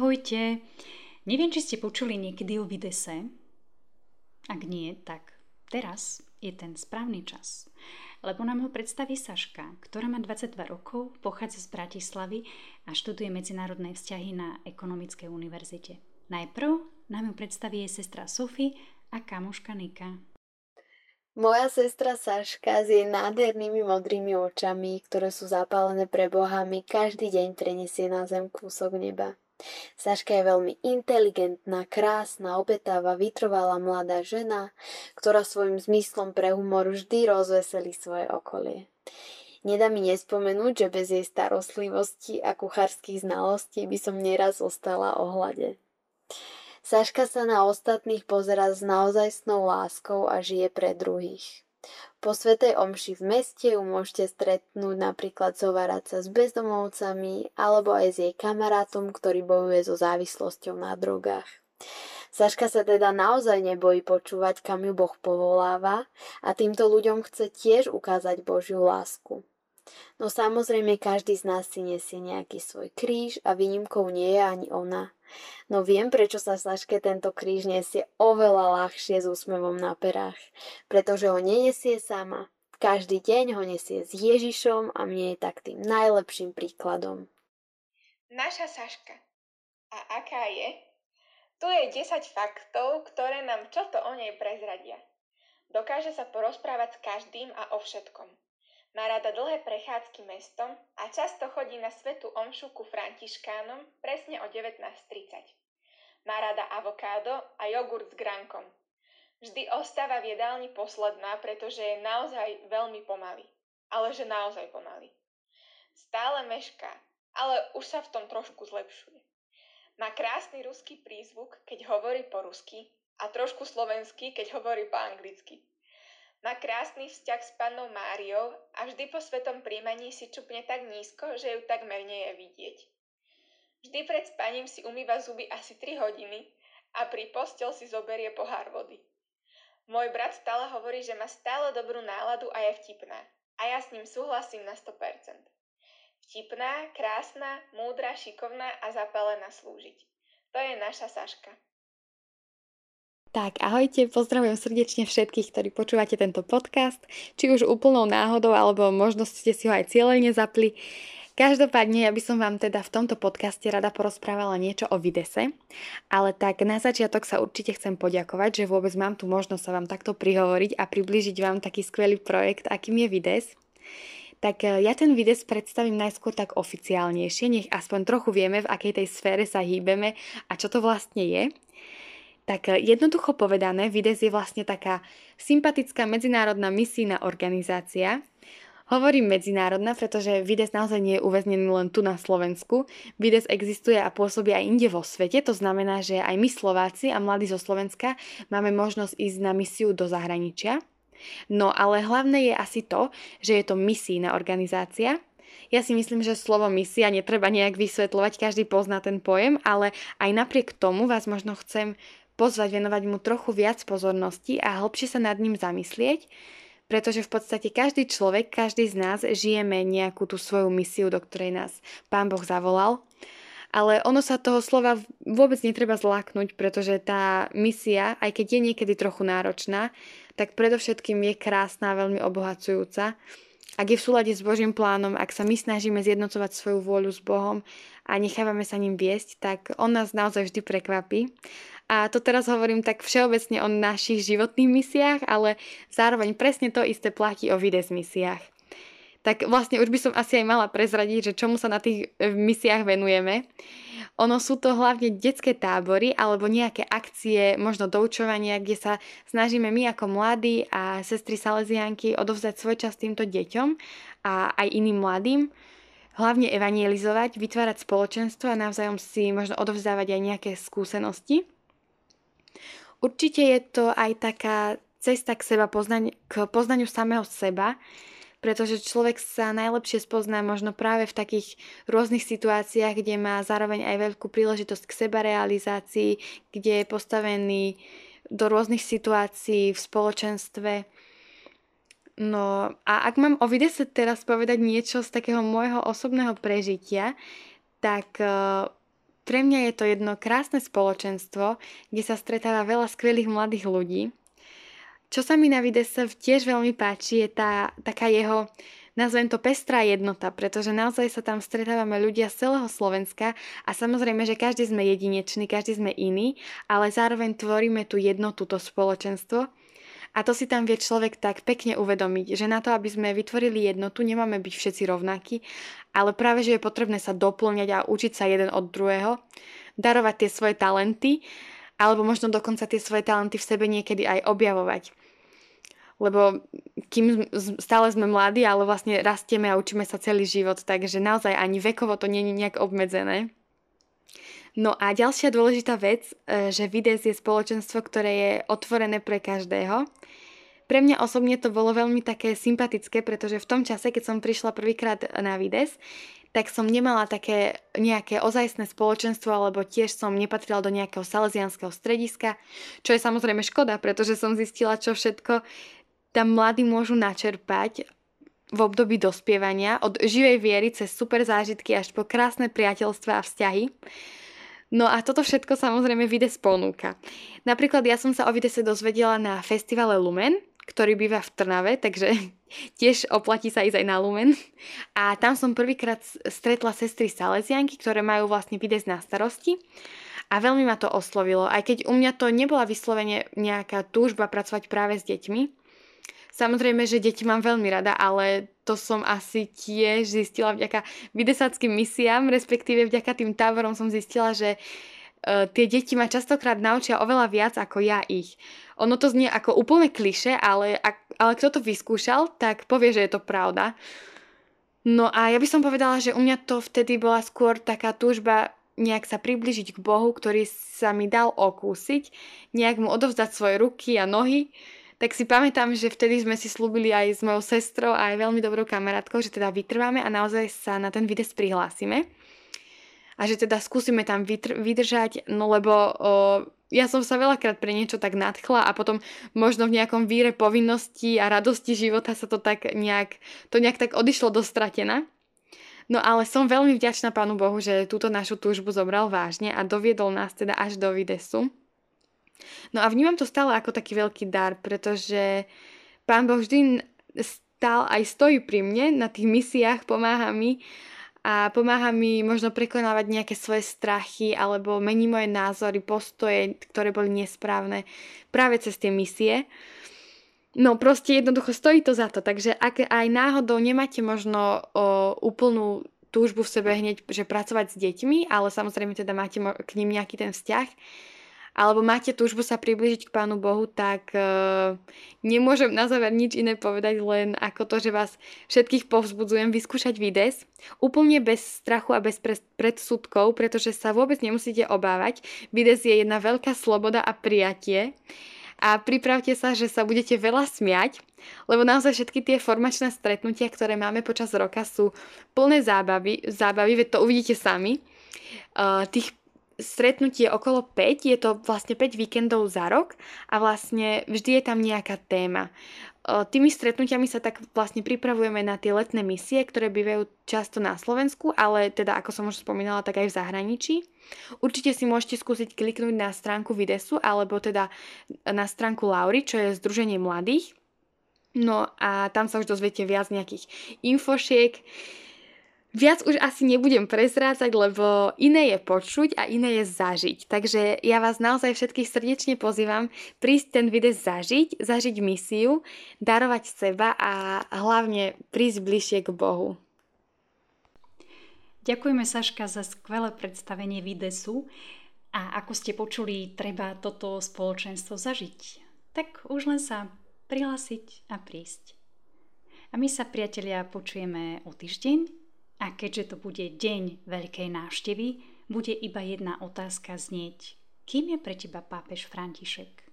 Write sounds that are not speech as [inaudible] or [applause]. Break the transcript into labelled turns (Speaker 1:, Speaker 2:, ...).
Speaker 1: Ahojte. Neviem, či ste počuli niekedy o Videse. Ak nie, tak teraz je ten správny čas. Lebo nám ho predstaví Saška, ktorá má 22 rokov, pochádza z Bratislavy a študuje medzinárodné vzťahy na Ekonomickej univerzite. Najprv nám ju predstaví jej sestra Sofie a kamoška Nika.
Speaker 2: Moja sestra Saška s jej nádhernými modrými očami, ktoré sú zapálené pre bohami, každý deň prenesie na zem kúsok neba. Saška je veľmi inteligentná, krásna, obetáva, vytrvalá mladá žena, ktorá svojim zmyslom pre humor vždy rozveselí svoje okolie. Nedá mi nespomenúť, že bez jej starostlivosti a kuchárskych znalostí by som nieraz ostala ohľade. Saška sa na ostatných pozera s naozajstnou láskou a žije pre druhých. Po svetej omši v meste ju môžete stretnúť napríklad zhovárať sa s bezdomovcami alebo aj s jej kamarátom, ktorý bojuje so závislosťou na drogách. Saška sa teda naozaj nebojí počúvať, kam ju Boh povoláva a týmto ľuďom chce tiež ukázať Božiu lásku. No samozrejme každý z nás si nesie nejaký svoj kríž a výnimkou nie je ani ona. No viem, prečo sa Saške tento kríž nesie oveľa ľahšie s úsmevom na perách. Pretože ho nenesie sama. Každý deň ho nesie s Ježišom a mne je tak tým najlepším príkladom.
Speaker 3: Naša Saška. A aká je? Tu je 10 faktov, ktoré nám čo to o nej prezradia. Dokáže sa porozprávať s každým a o všetkom. Má rada dlhé prechádzky mestom a často chodí na svetu omšu ku františkánom presne o 19.30. Má rada avokádo a jogurt s grankom. Vždy ostáva v jedálni posledná, pretože je naozaj veľmi pomalý. Ale že naozaj pomalý. Stále mešká, ale už sa v tom trošku zlepšuje. Má krásny ruský prízvuk, keď hovorí po rusky a trošku slovenský, keď hovorí po anglicky. Má krásny vzťah s pannou Máriou a vždy po svetom príjmaní si čupne tak nízko, že ju takmer nie je vidieť. Vždy pred spaním si umýva zuby asi 3 hodiny a pri postel si zoberie pohár vody. Môj brat stále hovorí, že má stále dobrú náladu a je vtipná. A ja s ním súhlasím na 100%. Vtipná, krásna, múdra, šikovná a zapálená slúžiť. To je naša Saška.
Speaker 1: Tak ahojte, pozdravujem srdečne všetkých, ktorí počúvate tento podcast, či už úplnou náhodou, alebo možno ste si ho aj cieľene zapli. Každopádne ja by som vám teda v tomto podcaste rada porozprávala niečo o Videse, ale tak na začiatok sa určite chcem poďakovať, že vôbec mám tu možnosť sa vám takto prihovoriť a priblížiť vám taký skvelý projekt, akým je Vides. Tak e, ja ten Vides predstavím najskôr tak oficiálnejšie, nech aspoň trochu vieme, v akej tej sfére sa hýbeme a čo to vlastne je. Tak e, jednoducho povedané, Vides je vlastne taká sympatická medzinárodná misijná organizácia. Hovorím medzinárodná, pretože Vides naozaj nie je uväznený len tu na Slovensku. Vides existuje a pôsobí aj inde vo svete, to znamená, že aj my Slováci a mladí zo Slovenska máme možnosť ísť na misiu do zahraničia. No ale hlavné je asi to, že je to misijná organizácia, ja si myslím, že slovo misia netreba nejak vysvetľovať, každý pozná ten pojem, ale aj napriek tomu vás možno chcem pozvať, venovať mu trochu viac pozornosti a hlbšie sa nad ním zamyslieť, pretože v podstate každý človek, každý z nás žijeme nejakú tú svoju misiu, do ktorej nás Pán Boh zavolal. Ale ono sa toho slova vôbec netreba zláknuť, pretože tá misia, aj keď je niekedy trochu náročná, tak predovšetkým je krásna veľmi obohacujúca. Ak je v súlade s Božím plánom, ak sa my snažíme zjednocovať svoju vôľu s Bohom a nechávame sa ním viesť, tak on nás naozaj vždy prekvapí. A to teraz hovorím tak všeobecne o našich životných misiách, ale zároveň presne to isté platí o vides misiách. Tak vlastne už by som asi aj mala prezradiť, že čomu sa na tých e, misiách venujeme. Ono sú to hlavne detské tábory alebo nejaké akcie, možno doučovania, kde sa snažíme my ako mladí a sestry Salesianky odovzdať svoj čas týmto deťom a aj iným mladým hlavne evangelizovať, vytvárať spoločenstvo a navzájom si možno odovzdávať aj nejaké skúsenosti. Určite je to aj taká cesta k, seba poznaň, k poznaniu samého seba, pretože človek sa najlepšie spozná možno práve v takých rôznych situáciách, kde má zároveň aj veľkú príležitosť k seba realizácii, kde je postavený do rôznych situácií v spoločenstve. No a ak mám o Videse teraz povedať niečo z takého môjho osobného prežitia, tak uh, pre mňa je to jedno krásne spoločenstvo, kde sa stretáva veľa skvelých mladých ľudí. Čo sa mi na Videse tiež veľmi páči, je tá taká jeho nazvem to pestrá jednota, pretože naozaj sa tam stretávame ľudia z celého Slovenska a samozrejme, že každý sme jedinečný, každý sme iný, ale zároveň tvoríme tú jednotu, to spoločenstvo. A to si tam vie človek tak pekne uvedomiť, že na to, aby sme vytvorili jednotu, nemáme byť všetci rovnakí, ale práve, že je potrebné sa doplňať a učiť sa jeden od druhého, darovať tie svoje talenty, alebo možno dokonca tie svoje talenty v sebe niekedy aj objavovať lebo kým stále sme mladí, ale vlastne rastieme a učíme sa celý život, takže naozaj ani vekovo to nie je nejak obmedzené. No a ďalšia dôležitá vec, e, že Vides je spoločenstvo, ktoré je otvorené pre každého. Pre mňa osobne to bolo veľmi také sympatické, pretože v tom čase, keď som prišla prvýkrát na Vides, tak som nemala také nejaké ozajstné spoločenstvo, alebo tiež som nepatrila do nejakého salesianského strediska, čo je samozrejme škoda, pretože som zistila, čo všetko tam mladí môžu načerpať v období dospievania od živej viery cez super zážitky až po krásne priateľstva a vzťahy. No a toto všetko samozrejme Vides ponúka. Napríklad ja som sa o Videse dozvedela na festivale Lumen, ktorý býva v Trnave, takže [laughs] tiež oplatí sa ísť aj na Lumen. A tam som prvýkrát stretla sestry Salesianky, ktoré majú vlastne Vides na starosti. A veľmi ma to oslovilo, aj keď u mňa to nebola vyslovene nejaká túžba pracovať práve s deťmi, Samozrejme, že deti mám veľmi rada, ale to som asi tiež zistila vďaka videsackým misiám, respektíve vďaka tým táborom som zistila, že uh, tie deti ma častokrát naučia oveľa viac ako ja ich. Ono to znie ako úplne kliše, ale, ale kto to vyskúšal, tak povie, že je to pravda. No a ja by som povedala, že u mňa to vtedy bola skôr taká túžba nejak sa približiť k Bohu, ktorý sa mi dal okúsiť, nejak mu odovzdať svoje ruky a nohy tak si pamätám, že vtedy sme si slúbili aj s mojou sestrou a aj veľmi dobrou kamarátkou, že teda vytrváme a naozaj sa na ten vides prihlásime. A že teda skúsime tam vytr- vydržať, no lebo o, ja som sa veľakrát pre niečo tak nadchla a potom možno v nejakom víre povinností a radosti života sa to tak nejak, to nejak tak odišlo do stratena. No ale som veľmi vďačná Pánu Bohu, že túto našu túžbu zobral vážne a doviedol nás teda až do Videsu. No a vnímam to stále ako taký veľký dar, pretože pán Boh vždy stál aj stojí pri mne na tých misiách, pomáha mi a pomáha mi možno prekonávať nejaké svoje strachy alebo mení moje názory, postoje, ktoré boli nesprávne práve cez tie misie. No proste jednoducho stojí to za to, takže ak aj náhodou nemáte možno o, úplnú túžbu v sebe hneď, že pracovať s deťmi, ale samozrejme teda máte k ním nejaký ten vzťah, alebo máte túžbu sa približiť k Pánu Bohu, tak uh, nemôžem na záver nič iné povedať, len ako to, že vás všetkých povzbudzujem vyskúšať Vides, úplne bez strachu a bez predsudkov, pretože sa vôbec nemusíte obávať. Vides je jedna veľká sloboda a prijatie a pripravte sa, že sa budete veľa smiať, lebo naozaj všetky tie formačné stretnutia, ktoré máme počas roka sú plné zábavy, zábavy veď to uvidíte sami. Uh, tých stretnutie okolo 5, je to vlastne 5 víkendov za rok a vlastne vždy je tam nejaká téma. Tými stretnutiami sa tak vlastne pripravujeme na tie letné misie, ktoré bývajú často na Slovensku, ale teda ako som už spomínala, tak aj v zahraničí. Určite si môžete skúsiť kliknúť na stránku Videsu alebo teda na stránku Laury, čo je Združenie mladých. No a tam sa už dozviete viac nejakých infošiek, Viac už asi nebudem prezrácať, lebo iné je počuť a iné je zažiť. Takže ja vás naozaj všetkých srdečne pozývam prísť ten video zažiť, zažiť misiu, darovať seba a hlavne prísť bližšie k Bohu.
Speaker 4: Ďakujeme Saška za skvelé predstavenie videsu a ako ste počuli, treba toto spoločenstvo zažiť. Tak už len sa prihlásiť a prísť. A my sa, priatelia, počujeme o týždeň a keďže to bude deň veľkej návštevy, bude iba jedna otázka znieť. Kým je pre teba pápež František?